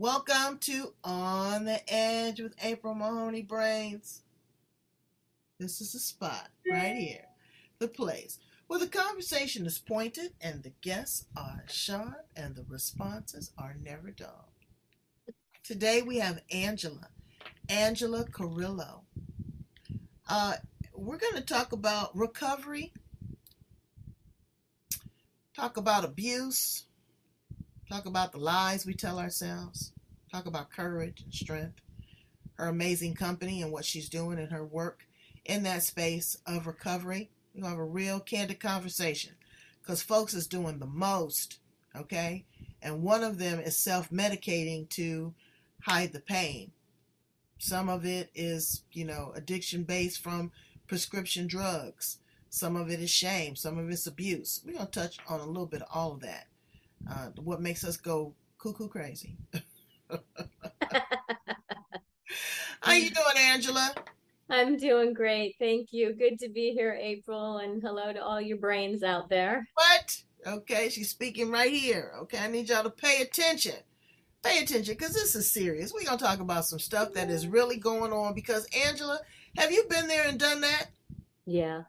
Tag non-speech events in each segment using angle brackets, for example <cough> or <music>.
Welcome to On the Edge with April Mahoney Brains. This is the spot right here, the place where the conversation is pointed and the guests are sharp and the responses are never dull. Today we have Angela, Angela Carrillo. Uh, we're going to talk about recovery, talk about abuse, talk about the lies we tell ourselves, talk about courage and strength, her amazing company and what she's doing and her work in that space of recovery. We're going to have a real candid conversation because folks is doing the most, okay? And one of them is self medicating to hide the pain. Some of it is, you know, addiction based from prescription drugs. Some of it is shame. Some of it's abuse. We're going to touch on a little bit of all of that. Uh, what makes us go cuckoo crazy. <laughs> How you doing, Angela? I'm doing great. Thank you. Good to be here, April, and hello to all your brains out there. What? Okay, she's speaking right here. Okay, I need y'all to pay attention. Pay attention because this is serious. We're going to talk about some stuff that is really going on because, Angela, have you been there and done that? Yeah.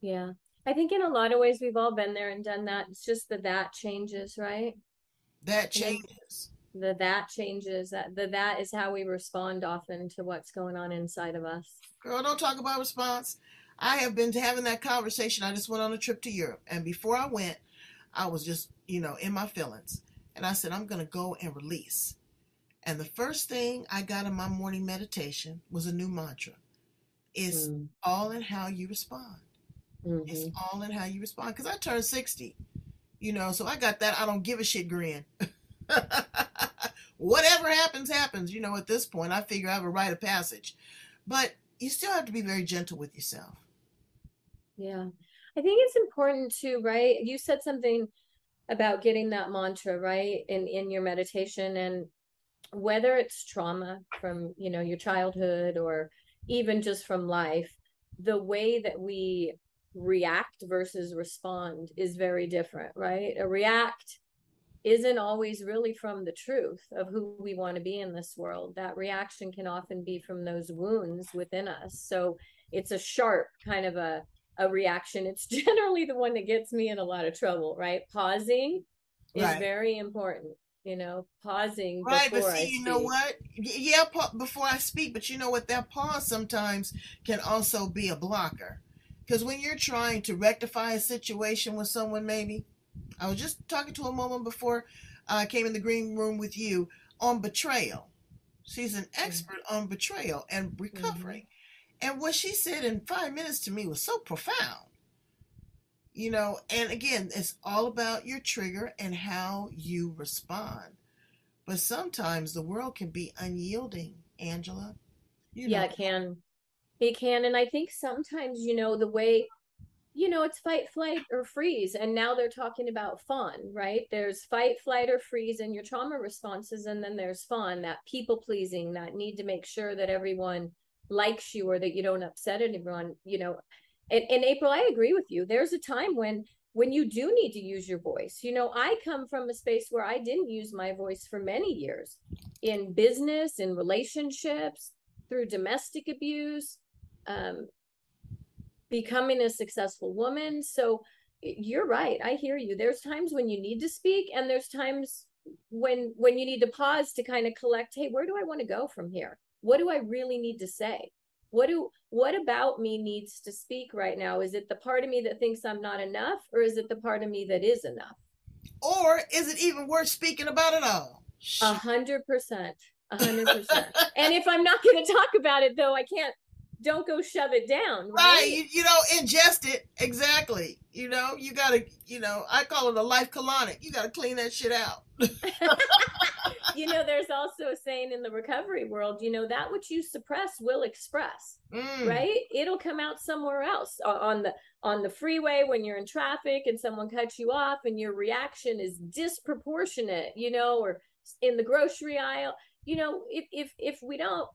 Yeah. I think in a lot of ways we've all been there and done that. It's just that that changes, right? That changes. The that changes. That the that is how we respond often to what's going on inside of us. Girl, don't talk about response. I have been having that conversation. I just went on a trip to Europe, and before I went, I was just, you know, in my feelings. And I said, I'm going to go and release. And the first thing I got in my morning meditation was a new mantra. It's mm. all in how you respond. Mm-hmm. It's all in how you respond. Because I turned 60, you know, so I got that I don't give a shit grin. <laughs> Whatever happens, happens. You know, at this point, I figure I have a rite of passage. But you still have to be very gentle with yourself. Yeah. I think it's important too, right? You said something about getting that mantra, right? In in your meditation and whether it's trauma from, you know, your childhood or even just from life, the way that we react versus respond is very different, right? A react isn't always really from the truth of who we want to be in this world. That reaction can often be from those wounds within us. So it's a sharp kind of a a reaction. It's <laughs> generally the one that gets me in a lot of trouble, right? Pausing is right. very important. You know, pausing. Right, but see, I you speak. know what? Yeah, pa- before I speak, but you know what? That pause sometimes can also be a blocker because when you're trying to rectify a situation with someone, maybe, I was just talking to a woman before I came in the green room with you on betrayal. She's an expert mm-hmm. on betrayal and recovery. Mm-hmm. And what she said in five minutes to me was so profound. You know, and again, it's all about your trigger and how you respond. But sometimes the world can be unyielding, Angela. You know. Yeah, it can. It can. And I think sometimes, you know, the way, you know, it's fight, flight, or freeze. And now they're talking about fun, right? There's fight, flight, or freeze in your trauma responses. And then there's fun, that people pleasing, that need to make sure that everyone likes you or that you don't upset anyone, you know. And, and April, I agree with you. There's a time when when you do need to use your voice. You know, I come from a space where I didn't use my voice for many years in business, in relationships, through domestic abuse um, becoming a successful woman. So you're right. I hear you. There's times when you need to speak, and there's times when when you need to pause to kind of collect. Hey, where do I want to go from here? What do I really need to say? What do what about me needs to speak right now? Is it the part of me that thinks I'm not enough, or is it the part of me that is enough? Or is it even worth speaking about at all? A hundred percent. A hundred percent. And if I'm not going <laughs> to talk about it, though, I can't don't go shove it down. Right. right. You, you know, ingest it. Exactly. You know, you got to, you know, I call it a life colonic. You got to clean that shit out. <laughs> you know, there's also a saying in the recovery world, you know, that which you suppress will express, mm. right? It'll come out somewhere else on the on the freeway when you're in traffic and someone cuts you off and your reaction is disproportionate, you know, or in the grocery aisle. You know, if if if we don't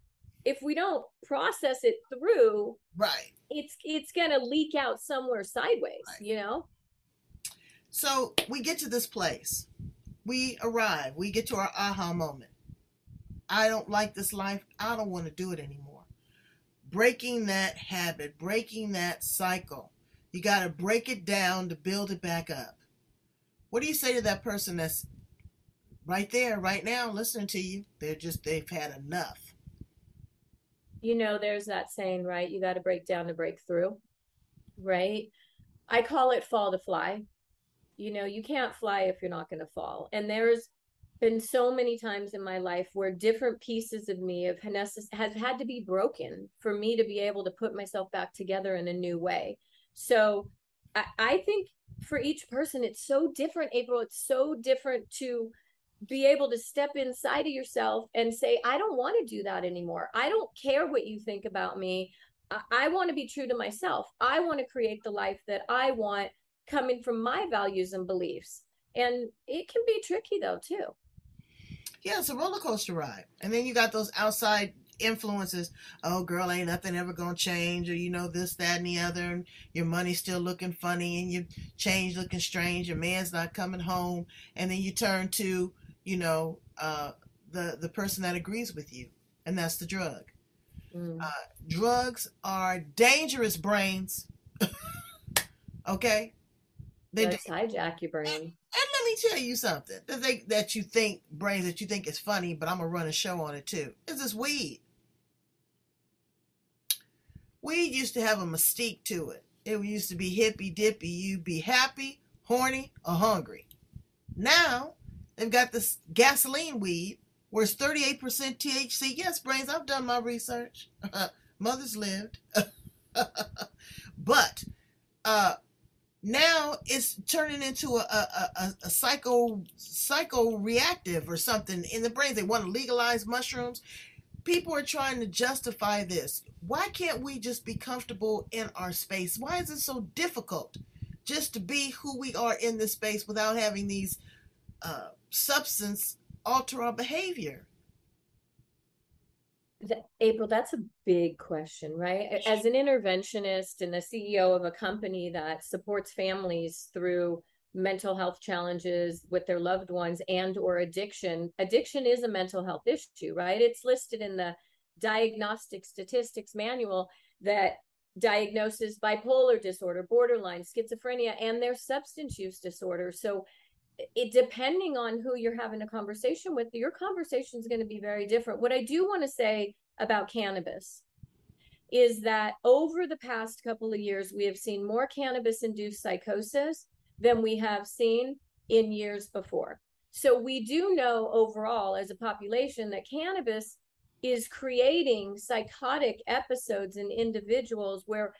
if we don't process it through, right, it's it's gonna leak out somewhere sideways, right. you know. So we get to this place we arrive, we get to our aha moment. I don't like this life. I don't want to do it anymore. Breaking that habit, breaking that cycle. You got to break it down to build it back up. What do you say to that person that's right there, right now, listening to you? They're just, they've had enough. You know, there's that saying, right? You got to break down to break through, right? I call it fall to fly you know you can't fly if you're not going to fall and there's been so many times in my life where different pieces of me of have, have had to be broken for me to be able to put myself back together in a new way so I, I think for each person it's so different april it's so different to be able to step inside of yourself and say i don't want to do that anymore i don't care what you think about me I, I want to be true to myself i want to create the life that i want coming from my values and beliefs. And it can be tricky though, too. Yeah, it's a roller coaster ride. And then you got those outside influences. Oh, girl, ain't nothing ever gonna change, or you know this, that, and the other. And your money's still looking funny, and your change looking strange. Your man's not coming home, and then you turn to, you know, uh, the the person that agrees with you, and that's the drug. Mm. Uh, drugs are dangerous, brains. <laughs> okay, they Let's hijack your brain. And, and, let me tell you something that they, that you think brains that you think is funny, but I'm gonna run a show on it too. Is this weed? Weed used to have a mystique to it. It used to be hippy dippy. You'd be happy, horny, or hungry. Now they've got this gasoline weed where it's 38% THC. Yes, brains, I've done my research. <laughs> Mothers lived. <laughs> but uh, now it's turning into a, a, a, a psycho psycho reactive or something in the brain. They want to legalize mushrooms. People are trying to justify this. Why can't we just be comfortable in our space? Why is it so difficult just to be who we are in this space without having these uh, substance alter our behavior? April, that's a big question, right? As an interventionist and the CEO of a company that supports families through mental health challenges with their loved ones and or addiction, addiction is a mental health issue, right? It's listed in the diagnostic statistics manual that diagnoses bipolar disorder, borderline, schizophrenia, and their substance use disorder. So it depending on who you're having a conversation with, your conversation is going to be very different. What I do want to say about cannabis is that over the past couple of years, we have seen more cannabis induced psychosis than we have seen in years before. So we do know overall as a population that cannabis is creating psychotic episodes in individuals where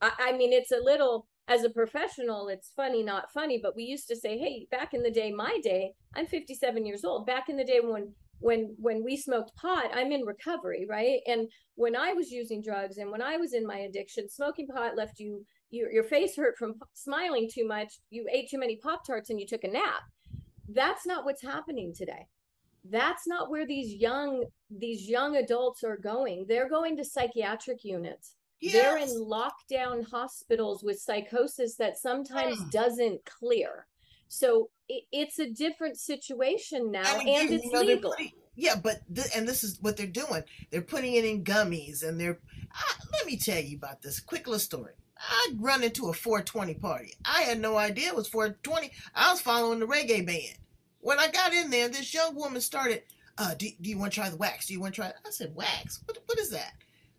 I, I mean it's a little as a professional, it's funny, not funny, but we used to say, hey, back in the day, my day, I'm 57 years old. Back in the day when when when we smoked pot, I'm in recovery, right? And when I was using drugs and when I was in my addiction, smoking pot left you your, your face hurt from smiling too much, you ate too many Pop Tarts and you took a nap. That's not what's happening today. That's not where these young these young adults are going. They're going to psychiatric units Yes. They're in lockdown hospitals with psychosis that sometimes mm. doesn't clear. So it, it's a different situation now, and, again, and it's you know, legal. Putting, yeah, but th- and this is what they're doing. They're putting it in gummies, and they're. Uh, let me tell you about this quick little story. I run into a 420 party. I had no idea it was 420. I was following the reggae band. When I got in there, this young woman started. Uh, do, do you want to try the wax? Do you want to try? It? I said, wax. What, what is that?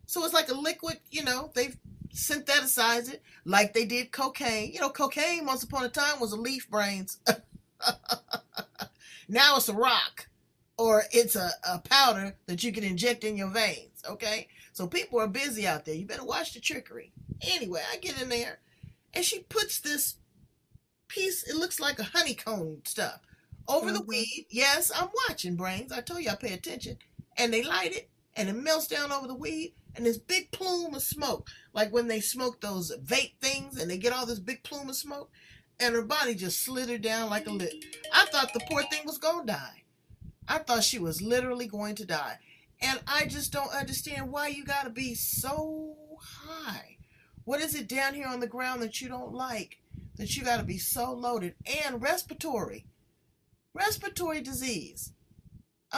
So it's like a liquid, you know, they've synthesized it like they did cocaine. You know, cocaine once upon a time was a leaf brains. <laughs> now it's a rock or it's a, a powder that you can inject in your veins. Okay. So people are busy out there. You better watch the trickery. Anyway, I get in there and she puts this piece, it looks like a honeycomb stuff, over mm-hmm. the weed. Yes, I'm watching brains. I told you I pay attention. And they light it and it melts down over the weed and this big plume of smoke. Like when they smoke those vape things and they get all this big plume of smoke and her body just slithered down like a lid. I thought the poor thing was going to die. I thought she was literally going to die. And I just don't understand why you got to be so high. What is it down here on the ground that you don't like? That you got to be so loaded and respiratory. Respiratory disease.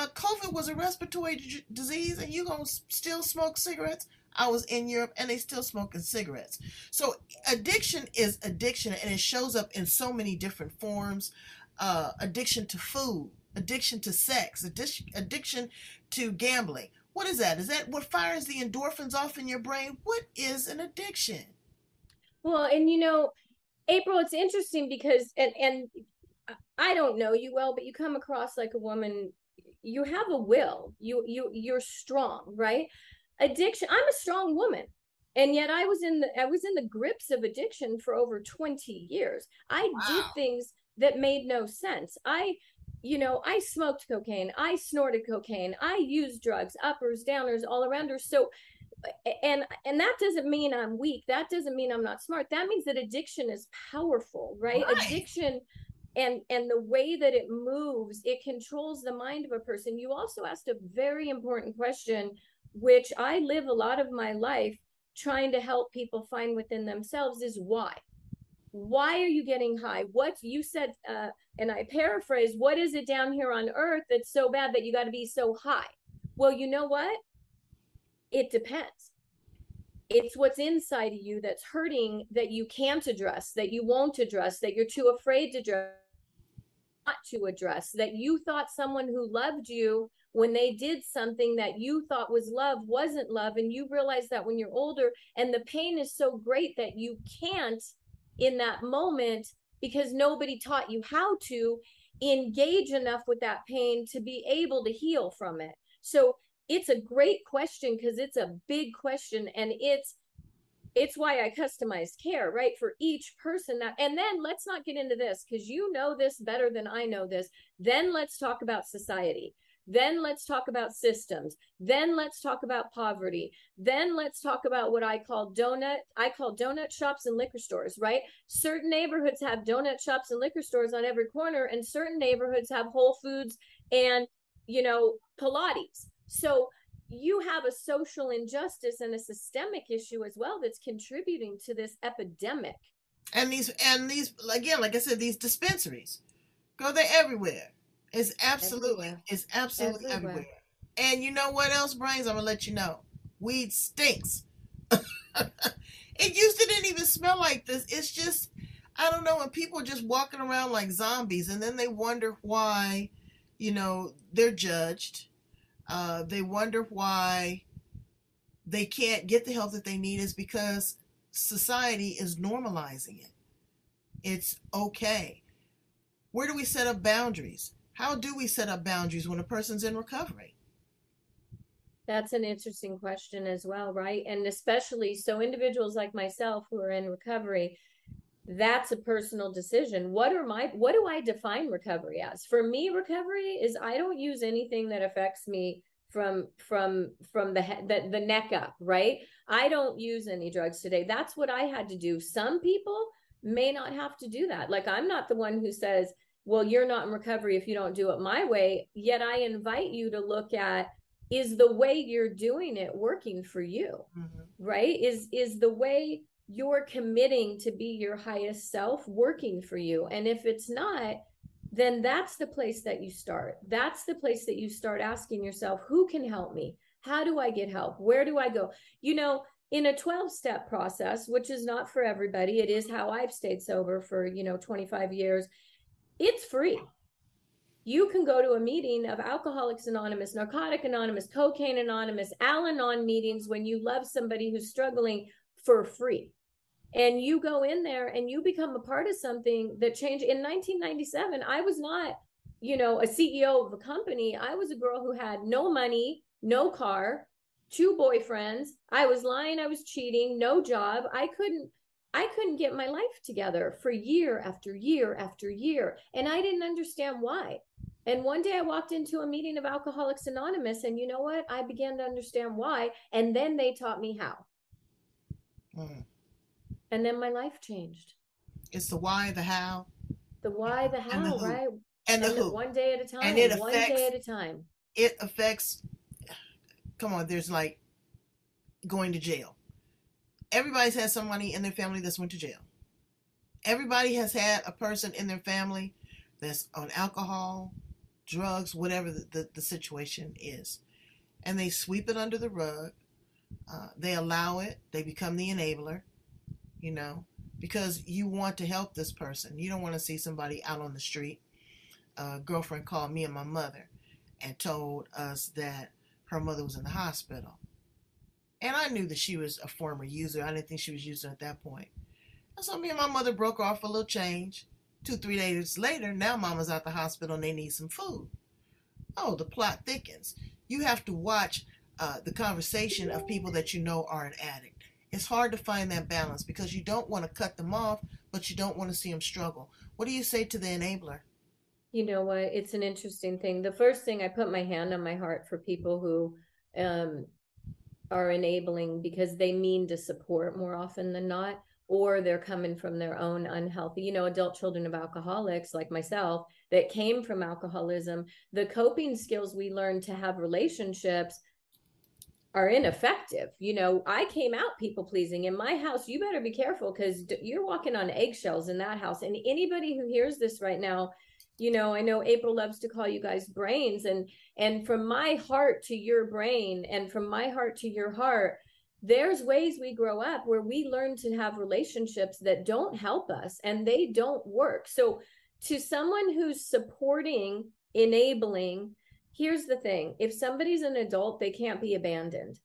COVID was a respiratory d- disease, and you gonna still smoke cigarettes? I was in Europe, and they still smoking cigarettes. So addiction is addiction, and it shows up in so many different forms. Uh, addiction to food, addiction to sex, addiction to gambling. What is that? Is that what fires the endorphins off in your brain? What is an addiction? Well, and you know, April, it's interesting because and and I don't know you well, but you come across like a woman. You have a will. You you you're strong, right? Addiction. I'm a strong woman, and yet I was in the I was in the grips of addiction for over 20 years. I wow. did things that made no sense. I you know, I smoked cocaine, I snorted cocaine, I used drugs, uppers, downers, all arounders. So and and that doesn't mean I'm weak. That doesn't mean I'm not smart. That means that addiction is powerful, right? right. Addiction and and the way that it moves, it controls the mind of a person. You also asked a very important question which I live a lot of my life trying to help people find within themselves is why? Why are you getting high? What you said uh, and i paraphrase what is it down here on earth that's so bad that you got to be so high? Well you know what? It depends. It's what's inside of you that's hurting that you can't address that you won't address that you're too afraid to address to address that you thought someone who loved you when they did something that you thought was love wasn't love and you realize that when you're older and the pain is so great that you can't in that moment because nobody taught you how to engage enough with that pain to be able to heal from it. So it's a great question because it's a big question and it's it's why I customize care, right? For each person that and then let's not get into this because you know this better than I know this. Then let's talk about society. Then let's talk about systems. Then let's talk about poverty. Then let's talk about what I call donut. I call donut shops and liquor stores, right? Certain neighborhoods have donut shops and liquor stores on every corner, and certain neighborhoods have Whole Foods and, you know, Pilates. So you have a social injustice and a systemic issue as well that's contributing to this epidemic. And these, and these, again, like I said, these dispensaries go there everywhere it's absolutely, everywhere. it's absolutely everywhere. everywhere. And you know what else, Brains? I'm gonna let you know. Weed stinks. <laughs> it used to didn't even smell like this. It's just, I don't know, and people are just walking around like zombies, and then they wonder why, you know, they're judged. Uh, they wonder why they can't get the help that they need is because society is normalizing it. It's okay. Where do we set up boundaries? How do we set up boundaries when a person's in recovery? That's an interesting question as well, right? And especially so individuals like myself who are in recovery, that's a personal decision. What are my what do I define recovery as? For me, recovery is I don't use anything that affects me from from from the the, the neck up, right? I don't use any drugs today. That's what I had to do. Some people may not have to do that. Like I'm not the one who says well, you're not in recovery if you don't do it my way. Yet I invite you to look at is the way you're doing it working for you? Mm-hmm. Right? Is is the way you're committing to be your highest self working for you? And if it's not, then that's the place that you start. That's the place that you start asking yourself, who can help me? How do I get help? Where do I go? You know, in a 12 step process, which is not for everybody, it is how I've stayed sober for, you know, 25 years it's free. You can go to a meeting of Alcoholics Anonymous, Narcotic Anonymous, Cocaine Anonymous, Al Anon meetings when you love somebody who's struggling for free. And you go in there and you become a part of something that changed. In 1997, I was not, you know, a CEO of a company. I was a girl who had no money, no car, two boyfriends. I was lying, I was cheating, no job. I couldn't I couldn't get my life together for year after year after year. And I didn't understand why. And one day I walked into a meeting of Alcoholics Anonymous, and you know what? I began to understand why. And then they taught me how. Mm. And then my life changed. It's the why, the how. The why, the how, the right? And the, and the. One day at a time. And it one affects, day at a time. It affects, come on, there's like going to jail. Everybody's had somebody in their family that's went to jail. Everybody has had a person in their family that's on alcohol, drugs, whatever the, the, the situation is. And they sweep it under the rug. Uh, they allow it. They become the enabler, you know, because you want to help this person. You don't want to see somebody out on the street. A girlfriend called me and my mother and told us that her mother was in the hospital. And I knew that she was a former user. I didn't think she was using at that point. And so me and my mother broke off a little change. Two, three days later, now mama's at the hospital and they need some food. Oh, the plot thickens. You have to watch uh, the conversation of people that you know are an addict. It's hard to find that balance because you don't want to cut them off, but you don't want to see them struggle. What do you say to the enabler? You know what? It's an interesting thing. The first thing I put my hand on my heart for people who um, are enabling because they mean to support more often than not or they're coming from their own unhealthy, you know, adult children of alcoholics like myself that came from alcoholism, the coping skills we learn to have relationships are ineffective. You know, I came out people pleasing in my house. You better be careful because you're walking on eggshells in that house. And anybody who hears this right now, you know, I know April loves to call you guys brains and and from my heart to your brain and from my heart to your heart, there's ways we grow up where we learn to have relationships that don't help us and they don't work. So, to someone who's supporting, enabling, here's the thing if somebody's an adult, they can't be abandoned.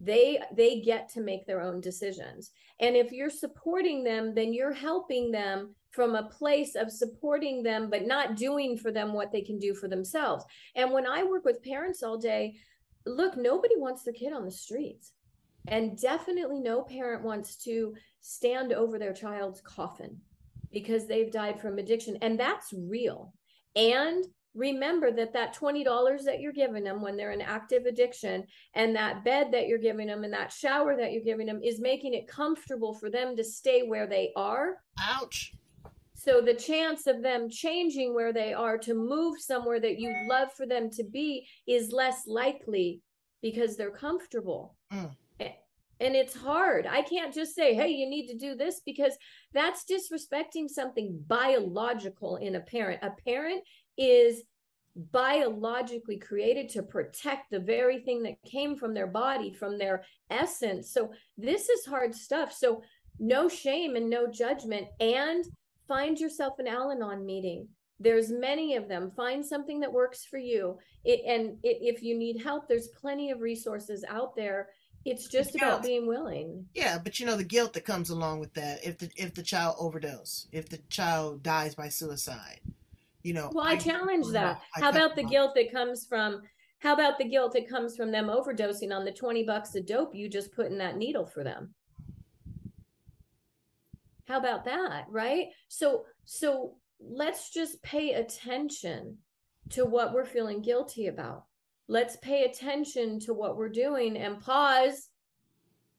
They they get to make their own decisions. And if you're supporting them, then you're helping them from a place of supporting them but not doing for them what they can do for themselves. And when I work with parents all day, look, nobody wants their kid on the streets and definitely no parent wants to stand over their child's coffin because they've died from addiction. And that's real. And remember that that $20 that you're giving them when they're in active addiction and that bed that you're giving them and that shower that you're giving them is making it comfortable for them to stay where they are. Ouch. So the chance of them changing where they are to move somewhere that you'd love for them to be is less likely because they're comfortable. Mm. And it's hard. I can't just say hey you need to do this because that's disrespecting something biological in a parent. A parent is biologically created to protect the very thing that came from their body from their essence. So this is hard stuff. So no shame and no judgment and find yourself an al-anon meeting there's many of them find something that works for you it, and it, if you need help there's plenty of resources out there it's just about being willing. Yeah, but you know the guilt that comes along with that. If the if the child overdose, if the child dies by suicide, you know. Well, I, I challenge that. I how about the guilt that comes from? How about the guilt that comes from them overdosing on the twenty bucks of dope you just put in that needle for them? How about that, right? So so let's just pay attention to what we're feeling guilty about. Let's pay attention to what we're doing and pause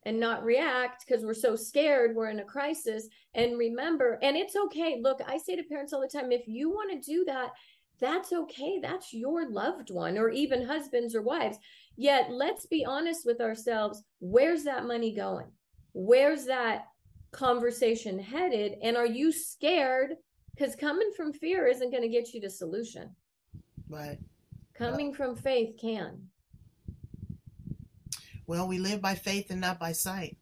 and not react because we're so scared we're in a crisis. And remember and it's okay. Look i say to parents all the time if you want to do that that's okay. That's your loved one or even husbands or wives. Yet let's be honest with ourselves. Where's that money going? Where's that conversation headed and are you scared because coming from fear isn't going to get you to solution right Coming from faith can. Well, we live by faith and not by sight.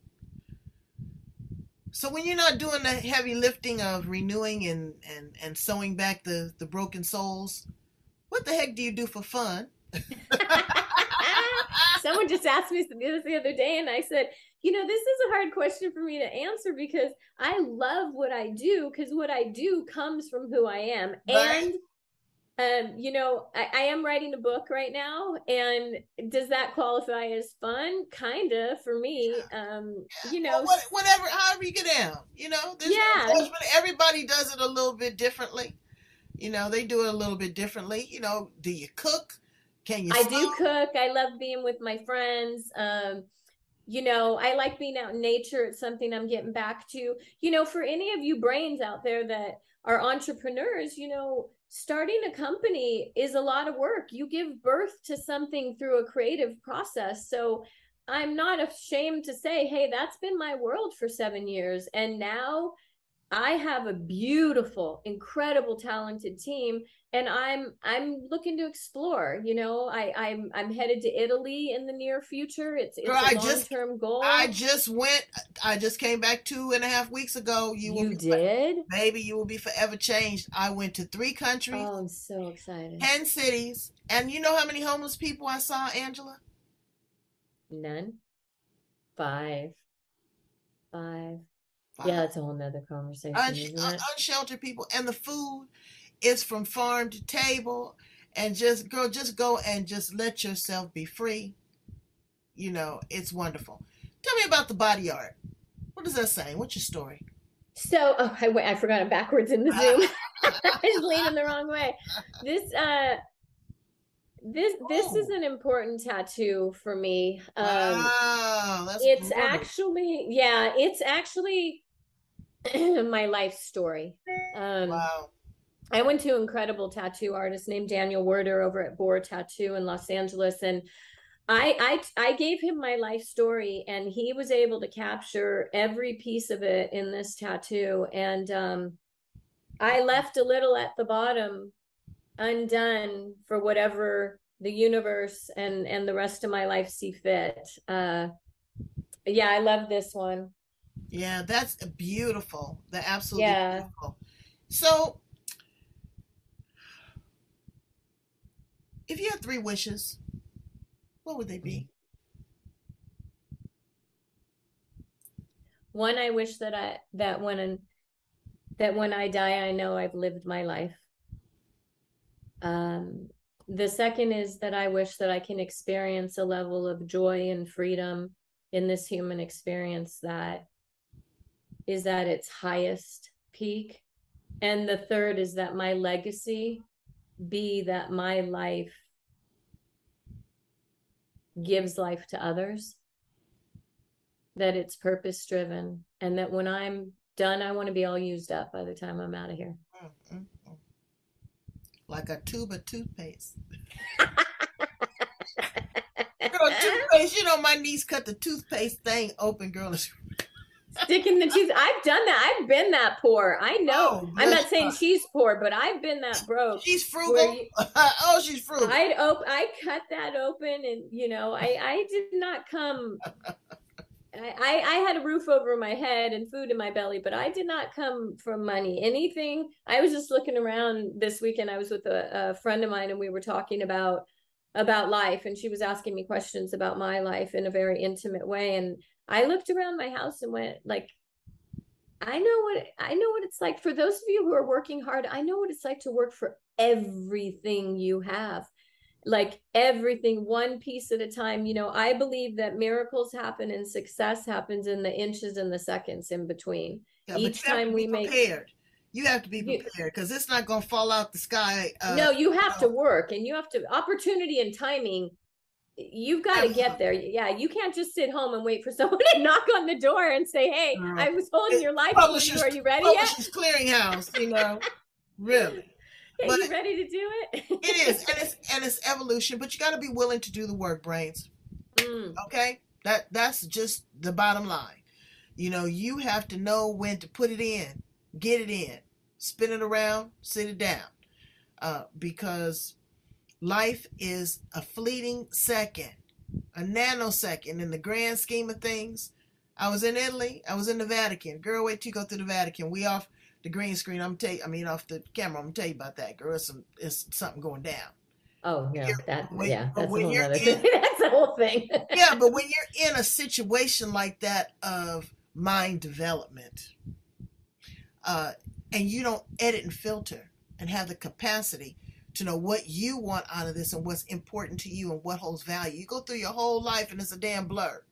So when you're not doing the heavy lifting of renewing and, and, and sewing back the, the broken souls, what the heck do you do for fun? <laughs> Someone just asked me this the other day, and I said, you know, this is a hard question for me to answer because I love what I do because what I do comes from who I am. Right. And Um, you know, I, I am writing a book right now, and does that qualify as fun? Kinda for me. Um, you know, Well, what- whatever, however you get down, you know, Yeah. no. Everybody does it a little bit differently. You know, they do it a little bit differently. You know, do you cook? Can you? I do cook. I love being with my friends. Um, you know, I like being out in nature. It's something I'm getting back to. You know, for any of you brains out there that are entrepreneurs, you know, starting a company is a lot of work. You give birth to something through a creative process. So I'm not ashamed to say, hey, that's been my world for seven years. And now I have a beautiful, incredible, talented team and i'm i'm looking to explore you know i i'm i'm headed to italy in the near future it's it's Girl, I a just- long-term goal I just went. I just came back two and a half weeks ago. You, you did baby. You will be forever changed. I went to three countries, oh i'm so excited ten cities, and you know how many homeless people I saw, Angela? none five five Yeah that's a whole nother conversation Un- isn't un- it unsheltered people, and the food is from farm to table. And just girl, just go and just let yourself be free. You know, it's wonderful. Tell me about the body art. What does that say? What's your story? So, oh, I went. I forgot it backwards in the Zoom. <laughs> I was leaning the wrong way. This, uh, this, this is Oh. an important tattoo for me. Um, wow, that's it's gorgeous. actually, yeah, it's actually <clears throat> my life story. Um, wow. I went to an incredible tattoo artist named Daniel Werder over at Boar Tattoo in Los Angeles, and I, I I gave him my life story, and he was able to capture every piece of it in this tattoo. And um, I left a little at the bottom undone for whatever the universe and and the rest of my life see fit. Uh, yeah, I love this one. Yeah, that's beautiful. They're absolutely Yeah. beautiful. So, if you had three wishes, what would they be? One, I wish that I that when that when I die, I know I've lived my life. Um, the second is that I wish that I can experience a level of joy and freedom in this human experience that is at its highest peak. And the third is that my legacy be that my life gives life to others that it's purpose driven and that when I'm done, I want to be all used up by the time I'm out of here. Mm, mm, mm. Like a tube of toothpaste. <laughs> Girl, toothpaste, you know, my niece cut the toothpaste thing open, girl. Sticking the tooth. I've done that. I've been that poor. I know. Oh, I'm not saying she's poor, but I've been that broke. She's frugal. you- <laughs> oh, she's frugal. I'd op- I cut that open, and you know, I I did not come. <laughs> I, I I had a roof over my head and food in my belly, but I did not come from money. Anything. I was just looking around this weekend. I was with a, a friend of mine, and we were talking about about life, and she was asking me questions about my life in a very intimate way, and I looked around my house and went like. I know what I know what it's like for those of you who are working hard. I know what it's like to work for everything you have like everything one piece at a time you know i believe that miracles happen and success happens in the inches and the seconds in between Yeah, each you have to time we make- prepared. You have to be prepared because it's not going to fall out the sky. Uh, no you have to work and you have to opportunity and timing you've got to get there. Yeah you can't just sit home and wait for <laughs> someone to knock on the door and say hey i was holding your life Publishers, are you ready yet? Publishers Clearinghouse, you <laughs> know, really. are but- you ready to do it? It is, and it's <laughs> and it's evolution, but you got to be willing to do the work, brains. Mm, Okay, that that's just the bottom line. You know, you have to know when to put it in, get it in, spin it around, sit it down, uh, because life is a fleeting second, a nanosecond in the grand scheme of things. I was in Italy. I was in the Vatican. Girl, wait till you go through the Vatican. We off the green screen. I'm tell you, I mean off the camera. I'm gonna tell you about that, girl. It's some, it's something going down. oh no You're- that when- yeah that's a when whole you're other in- thing <laughs> that's the whole thing <laughs> yeah, but when you're in a situation like that of mind development, uh, and you don't edit and filter and have the capacity to know what you want out of this and what's important to you and what holds value. You go through your whole life and it's a damn blur.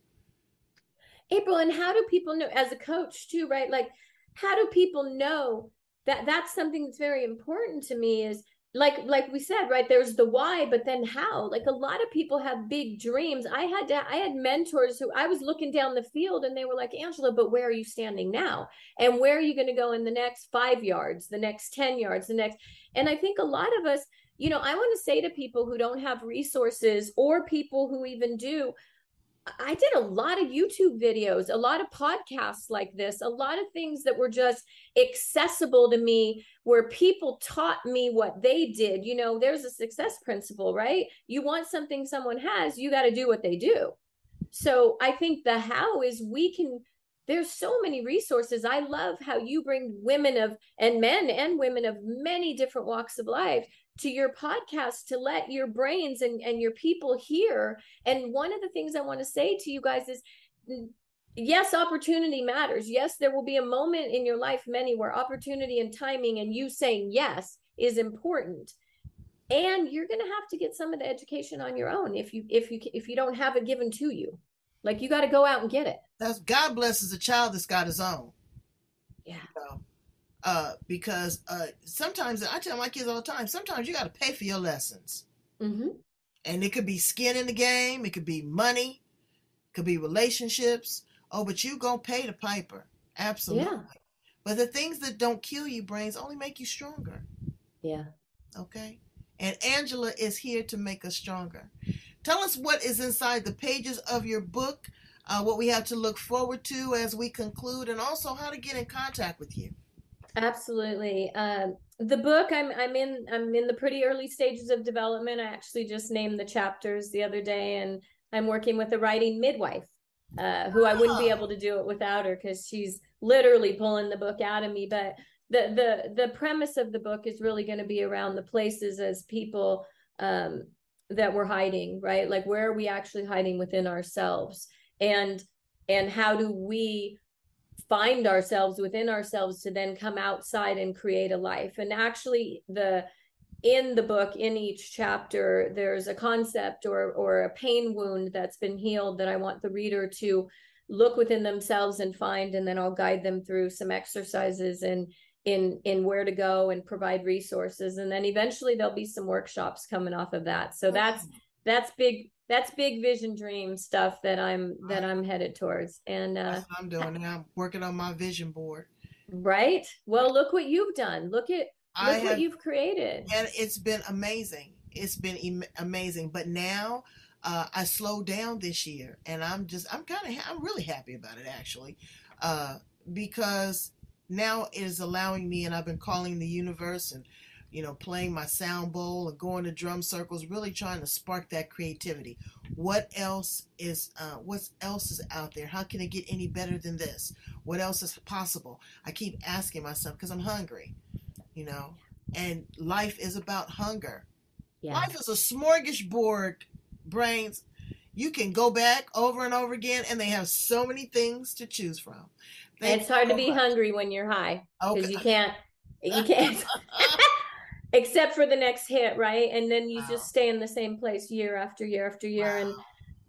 April, and how do people know as a coach too, right? Like, how do people know that that's something that's very important to me is like like we said right there's the why but then how? Like a lot of people have big dreams. I had to i had mentors who i was looking down the field and they were like angela but where are you standing now? And where are you going to go in the next five yards the next 10 yards the next and i think a lot of us you know i want to say to people who don't have resources or people who even do I did a lot of YouTube videos, a lot of podcasts like this, a lot of things that were just accessible to me where people taught me what they did. You know, there's a success principle, right? You want something someone has, you got to do what they do. So I think the how is we can there's so many resources. I love how you bring women of and men and women of many different walks of life to your podcast to let your brains and, and your people hear. And one of the things I want to say to you guys is yes, opportunity matters. Yes, there will be a moment in your life, many where opportunity and timing and you saying yes is important. And you're going to have to get some of the education on your own if you if you if you don't have it given to you. Like you got to go out and get it. That's God blesses a child that's got his own. Yeah. You know? Uh, because uh, sometimes I tell my kids all the time. Sometimes you got to pay for your lessons, mm-hmm. and it could be skin in the game, it could be money, it could be relationships. Oh, but you gonna pay the piper, absolutely. Yeah. But the things that don't kill you, brains, only make you stronger. Yeah. Okay. And Angela is here to make us stronger. Tell us what is inside the pages of your book, uh, what we have to look forward to as we conclude, and also how to get in contact with you. Absolutely. Um, the book I'm I'm in I'm in the pretty early stages of development. I actually just named the chapters the other day, and I'm working with a writing midwife, uh, who I wouldn't be able to do it without her because she's literally pulling the book out of me. But the the the premise of the book is really going to be around the places as people um, that we're hiding, right? Like where are we actually hiding within ourselves, and and how do we find ourselves within ourselves to then come outside and create a life. And actually the in the book in each chapter there's a concept or or a pain wound that's been healed that i want the reader to look within themselves and find and then i'll guide them through some exercises and in in where to go and provide resources. And then eventually there'll be some workshops coming off of that. So that's that's big that's big vision dream stuff that I'm that I'm headed towards. And uh, that's what I'm doing now. I'm working on my vision board. Right. Well, look what you've done. Look at look have, what you've created. And it's been amazing. It's been em- amazing. But now uh, I slowed down this year, and I'm just I'm kind of ha- I'm really happy about it actually, uh, because now it is allowing me, and I've been calling the universe and you know, playing my sound bowl and going to drum circles, really trying to spark that creativity. What else is uh, what else is out there? How can it get any better than this? What else is possible? I keep asking myself because I'm hungry, you know, and life is about hunger. Yes. Life is a smorgasbord, brains. You can go back over and over again, and they have so many things to choose from. it's hard to be much. hungry when you're high because okay. you can't. You can't. <laughs> except for the next hit, right? And then you wow. just stay in the same place year after year after year. Wow. And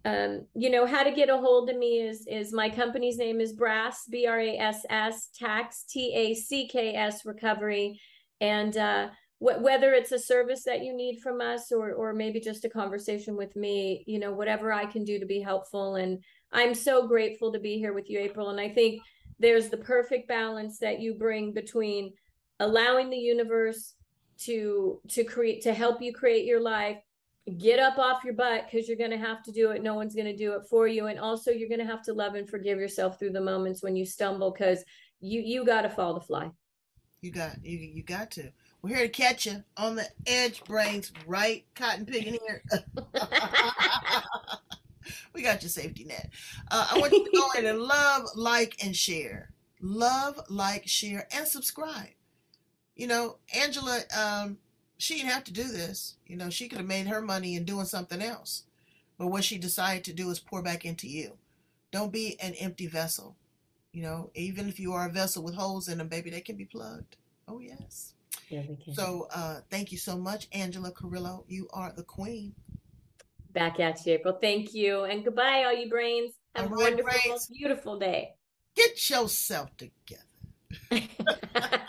um, you know how to get a hold of me is is my company's name is Brass B R A S S Tacks T A C K S Recovery, and uh, wh- whether it's a service that you need from us or or maybe just a conversation with me, you know whatever I can do to be helpful. And I'm so grateful to be here with you, April. And I think there's the perfect balance that you bring between allowing the universe to to create to help you create your life. Get up off your butt because you're going to have to do it. No one's going to do it for you. And also you're going to have to love and forgive yourself through the moments when you stumble because you you got to fall to fly. You got you you got to. We're here to catch you on the edge brains right? Cotton picking here. <laughs> We got your safety net. Uh, i want you to go <laughs> in and love like and share. Love like share and subscribe you know, Angela, um, she didn't have to do this. You know, she could have made her money in doing something else. But what she decided to do is pour back into you. Don't be an empty vessel. You know, even if you are a vessel with holes in them, baby, they can be plugged. Oh, yes. Yeah, we can. So uh, thank you so much, Angela Carrillo. You are the queen. Back at you, April. Thank you. And goodbye, all you brains. Have All a right, wonderful, brains. beautiful day. Get yourself together. <laughs>